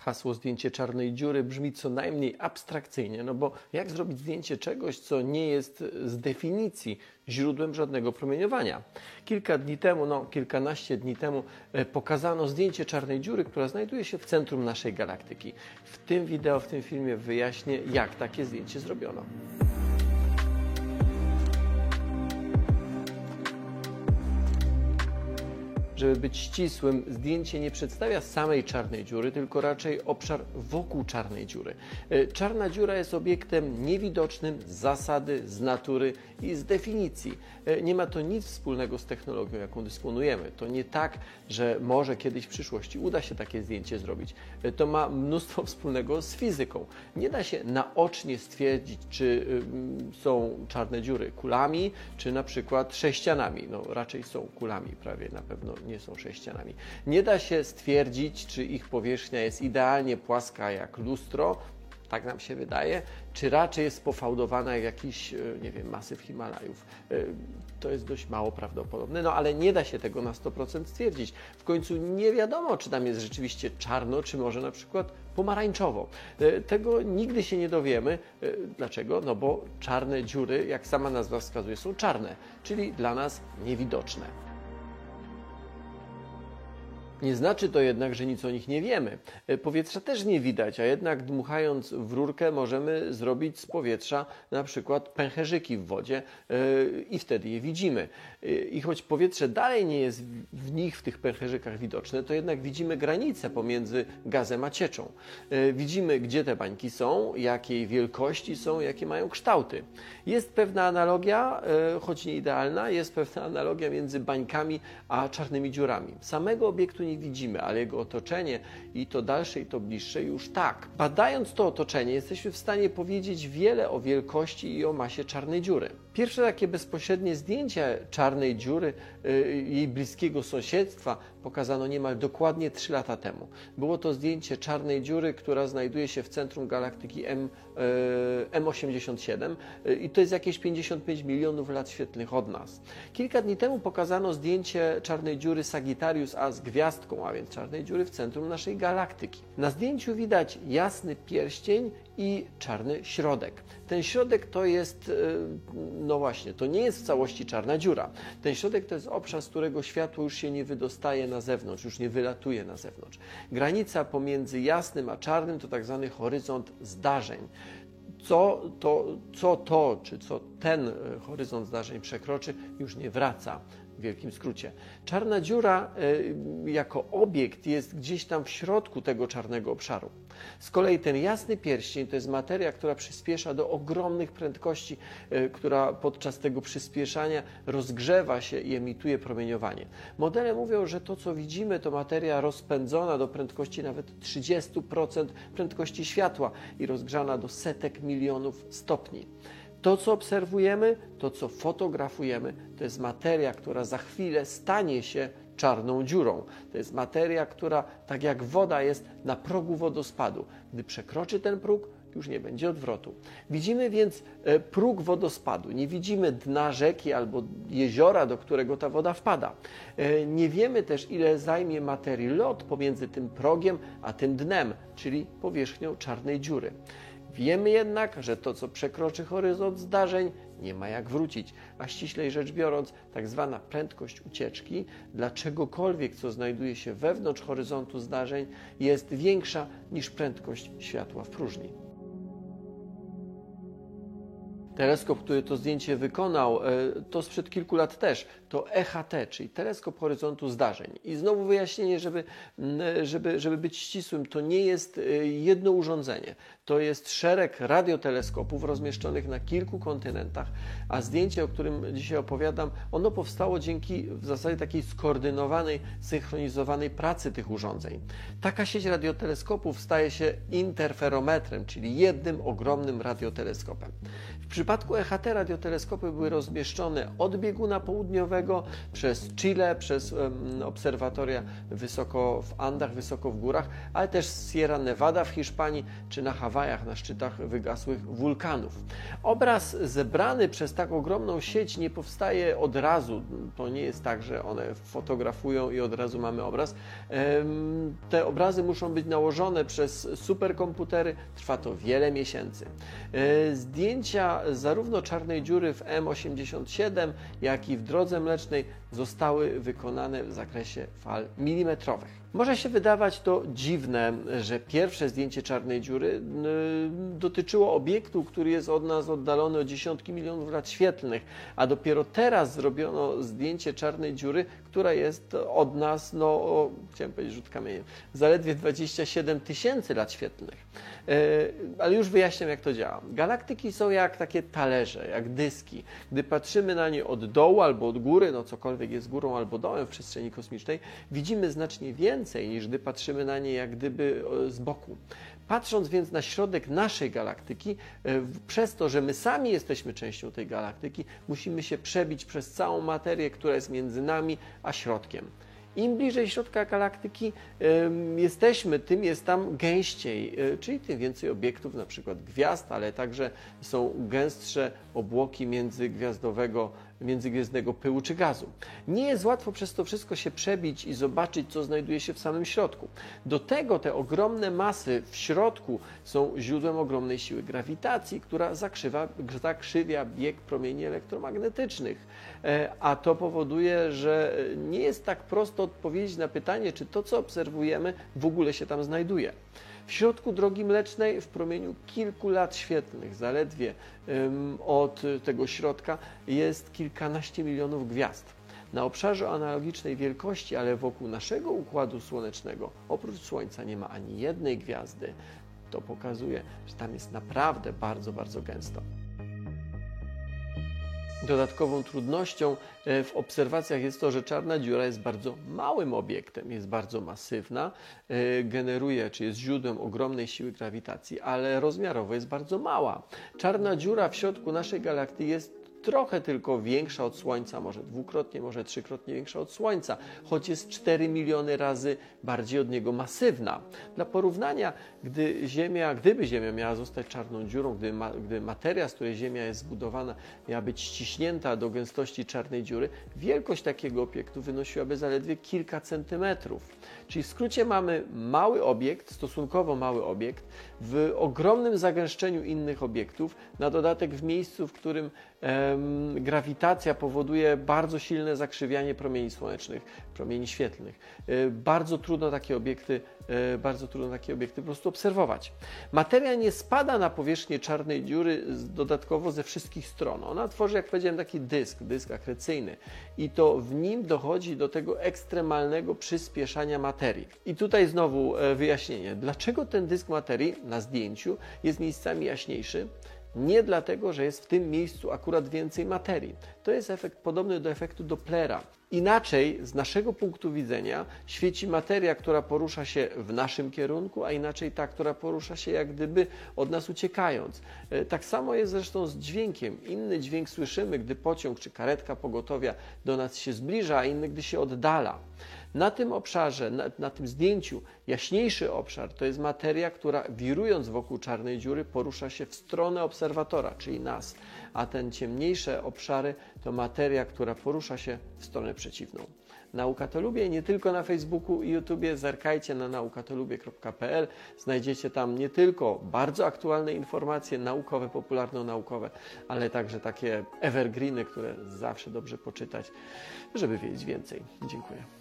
Hasło zdjęcie czarnej dziury brzmi co najmniej abstrakcyjnie, no bo jak zrobić zdjęcie czegoś, co nie jest z definicji źródłem żadnego promieniowania? Kilka dni temu, no kilkanaście dni temu e, pokazano zdjęcie czarnej dziury, która znajduje się w centrum naszej galaktyki. W tym wideo, w tym filmie wyjaśnię, jak takie zdjęcie zrobiono. Żeby być ścisłym, zdjęcie nie przedstawia samej czarnej dziury, tylko raczej obszar wokół czarnej dziury. E, czarna dziura jest obiektem niewidocznym z zasady, z natury i z definicji. E, nie ma to nic wspólnego z technologią, jaką dysponujemy. To nie tak, że może kiedyś w przyszłości uda się takie zdjęcie zrobić. E, to ma mnóstwo wspólnego z fizyką. Nie da się naocznie stwierdzić, czy są czarne dziury kulami, czy na przykład sześcianami. No raczej są kulami, prawie na pewno nie są sześcianami. Nie da się stwierdzić, czy ich powierzchnia jest idealnie płaska jak lustro, tak nam się wydaje, czy raczej jest pofałdowana jak jakiś, e, nie wiem, masyw Himalajów. E, to jest dość mało prawdopodobne, no ale nie da się tego na 100% stwierdzić. W końcu nie wiadomo, czy tam jest rzeczywiście czarno, czy może na przykład pomarańczowo. E, tego nigdy się nie dowiemy. Dlaczego? No bo czarne dziury, jak sama nazwa wskazuje, są czarne, czyli dla nas niewidoczne. Nie znaczy to jednak, że nic o nich nie wiemy. E, powietrza też nie widać, a jednak dmuchając w rurkę możemy zrobić z powietrza na przykład pęcherzyki w wodzie e, i wtedy je widzimy. E, I choć powietrze dalej nie jest w nich, w tych pęcherzykach widoczne, to jednak widzimy granicę pomiędzy gazem a cieczą. Widzimy, gdzie te bańki są, jakiej wielkości są, jakie mają kształty. Jest pewna analogia, choć nie idealna, jest pewna analogia między bańkami a czarnymi dziurami. Samego obiektu nie nie widzimy, ale jego otoczenie i to dalsze i to bliższe już tak. Badając to otoczenie jesteśmy w stanie powiedzieć wiele o wielkości i o masie czarnej dziury. Pierwsze takie bezpośrednie zdjęcie czarnej dziury, y, jej bliskiego sąsiedztwa pokazano niemal dokładnie 3 lata temu. Było to zdjęcie czarnej dziury, która znajduje się w centrum galaktyki M, y, M87 y, i to jest jakieś 55 milionów lat świetlnych od nas. Kilka dni temu pokazano zdjęcie czarnej dziury Sagittarius A z gwiazdką, a więc czarnej dziury w centrum naszej galaktyki. Na zdjęciu widać jasny pierścień i czarny środek. Ten środek to jest, e, no właśnie, to nie jest w całości czarna dziura. Ten środek to jest obszar, z którego światło już się nie wydostaje na zewnątrz, już nie wylatuje na zewnątrz. Granica pomiędzy jasnym a czarnym to tak zwany horyzont zdarzeń co to, co to, czy co ten e, horyzont zdarzeń przekroczy, już nie wraca w wielkim skrócie. Czarna dziura e, jako obiekt jest gdzieś tam w środku tego czarnego obszaru. Z kolei ten jasny pierścień to jest materia, która przyspiesza do ogromnych prędkości, e, która podczas tego przyspieszania rozgrzewa się i emituje promieniowanie. Modele mówią, że to co widzimy to materia rozpędzona do prędkości nawet 30% prędkości światła i rozgrzana do setek milionów stopni. To, co obserwujemy, to, co fotografujemy, to jest materia, która za chwilę stanie się czarną dziurą. To jest materia, która, tak jak woda, jest na progu wodospadu. Gdy przekroczy ten próg, już nie będzie odwrotu. Widzimy więc e, próg wodospadu, nie widzimy dna rzeki albo jeziora, do którego ta woda wpada. E, nie wiemy też, ile zajmie materii lot pomiędzy tym progiem a tym dnem, czyli powierzchnią czarnej dziury. Wiemy jednak, że to, co przekroczy horyzont zdarzeń, nie ma jak wrócić, a ściślej rzecz biorąc, tak zwana prędkość ucieczki dla czegokolwiek, co znajduje się wewnątrz horyzontu zdarzeń, jest większa niż prędkość światła w próżni. Teleskop, który to zdjęcie wykonał, e, to sprzed kilku lat też, to EHT, czyli teleskop horyzontu zdarzeń. I znowu wyjaśnienie, żeby, żeby, żeby być ścisłym, to nie jest e, jedno urządzenie. To jest szereg radioteleskopów rozmieszczonych na kilku kontynentach, a zdjęcie, o którym dzisiaj opowiadam, ono powstało dzięki w zasadzie takiej skoordynowanej, synchronizowanej pracy tych urządzeń. Taka sieć radioteleskopów staje się interferometrem, czyli jednym ogromnym radioteleskopem. W przypadku EHT radioteleskopy były rozmieszczone od bieguna południowego przez Chile, przez um, obserwatoria wysoko w Andach, wysoko w górach, ale też Sierra Nevada w Hiszpanii czy na Hawajach na szczytach wygasłych wulkanów. Obraz zebrany przez tak ogromną sieć nie powstaje od razu. To nie jest tak, że one fotografują i od razu mamy obraz. Te obrazy muszą być nałożone przez superkomputery. Trwa to wiele miesięcy. E, zdjęcia zarówno czarnej dziury w M87, jak i w drodze mlecznej zostały wykonane w zakresie fal milimetrowych. Może się wydawać to dziwne, że pierwsze zdjęcie czarnej dziury y, dotyczyło obiektu, który jest od nas oddalony o dziesiątki milionów lat świetlnych, a dopiero teraz zrobiono zdjęcie czarnej dziury, która jest od nas, no, o, chciałem powiedzieć rzut kamieniem, zaledwie 27 tysięcy lat świetlnych. E, ale już wyjaśniam, jak to działa. Galaktyki są jak takie talerze, jak dyski. Gdy patrzymy na nie od dołu albo od góry, no cokolwiek jest górą albo dołem w przestrzeni kosmicznej, widzimy znacznie więcej niż gdy patrzymy na nie jak gdyby z boku. Patrząc więc na środek naszej galaktyki, e, przez to, że my sami jesteśmy częścią tej galaktyki, musimy się przebić przez całą materię, która jest między nami a środkiem. Im bliżej środka galaktyki jesteśmy, tym jest tam gęściej, e, czyli tym więcej obiektów, na przykład gwiazd, ale także są gęstsze obłoki międzygwiazdowego międzygwiezdnego pyłu czy gazu. Nie jest łatwo przez to wszystko się przebić i zobaczyć, co znajduje się w samym środku. Do tego te ogromne masy w środku są źródłem ogromnej siły grawitacji, która zakrzywa, zakrzywia bieg promieni elektromagnetycznych. E, a to powoduje, że nie jest tak prosto odpowiedzieć na pytanie, czy to, co obserwujemy, w ogóle się tam znajduje. W środku drogi mlecznej w promieniu kilku lat świetlnych, zaledwie od tego środka, jest kilkanaście milionów gwiazd. Na obszarze analogicznej wielkości, ale wokół naszego układu słonecznego, oprócz Słońca nie ma ani jednej gwiazdy. To pokazuje, że tam jest naprawdę bardzo, bardzo gęsto. Dodatkową trudnością e, w obserwacjach jest to, że czarna dziura jest bardzo małym obiektem, jest bardzo masywna, e, generuje, czy jest źródłem ogromnej siły grawitacji, ale rozmiarowo jest bardzo mała. Czarna dziura w środku naszej galaktyki jest trochę tylko większa od Słońca, może dwukrotnie, może trzykrotnie większa od Słońca, choć jest 4 miliony razy bardziej od niego masywna. Dla porównania, gdy Ziemia, gdyby Ziemia miała zostać czarną dziurą, gdy, ma, gdy materia, z której Ziemia jest zbudowana, miała być ściśnięta do gęstości czarnej dziury, wielkość takiego obiektu wynosiłaby zaledwie kilka centymetrów. Czyli w skrócie mamy mały obiekt, stosunkowo mały obiekt, w ogromnym zagęszczeniu innych obiektów, na dodatek w miejscu, w którym em, grawitacja powoduje bardzo silne zakrzywianie promieni słonecznych, promieni świetlnych. E, bardzo trudno takie obiekty, e, bardzo trudno takie obiekty po prostu obserwować. Materia nie spada na powierzchnię czarnej dziury dodatkowo ze wszystkich stron. Ona tworzy, jak powiedziałem, taki dysk, dysk akrecyjny i to w nim dochodzi do tego ekstremalnego przyspieszania materii. I tutaj znowu e, wyjaśnienie, dlaczego ten dysk materii na zdjęciu jest miejscami jaśniejszy, nie dlatego, że jest w tym miejscu akurat więcej materii. To jest efekt podobny do efektu Dopplera. Inaczej, z naszego punktu widzenia, świeci materia, która porusza się w naszym kierunku, a inaczej ta, która porusza się jak gdyby od nas uciekając. E, tak samo jest zresztą z dźwiękiem. Inny dźwięk słyszymy, gdy pociąg czy karetka pogotowia do nas się zbliża, a inny, gdy się oddala. Na tym obszarze, na, na, tym zdjęciu, jaśniejszy obszar to jest materia, która wirując wokół czarnej dziury porusza się w stronę obserwatora, czyli nas, a ten ciemniejsze obszary to materia, która porusza się w stronę przeciwną. Nauka to lubię nie tylko na Facebooku i YouTubie, zerkajcie na naukatolubie.pl. Znajdziecie tam nie tylko bardzo aktualne informacje naukowe, popularno-naukowe, ale także takie evergreeny, które zawsze dobrze poczytać, żeby wiedzieć więcej. Dziękuję.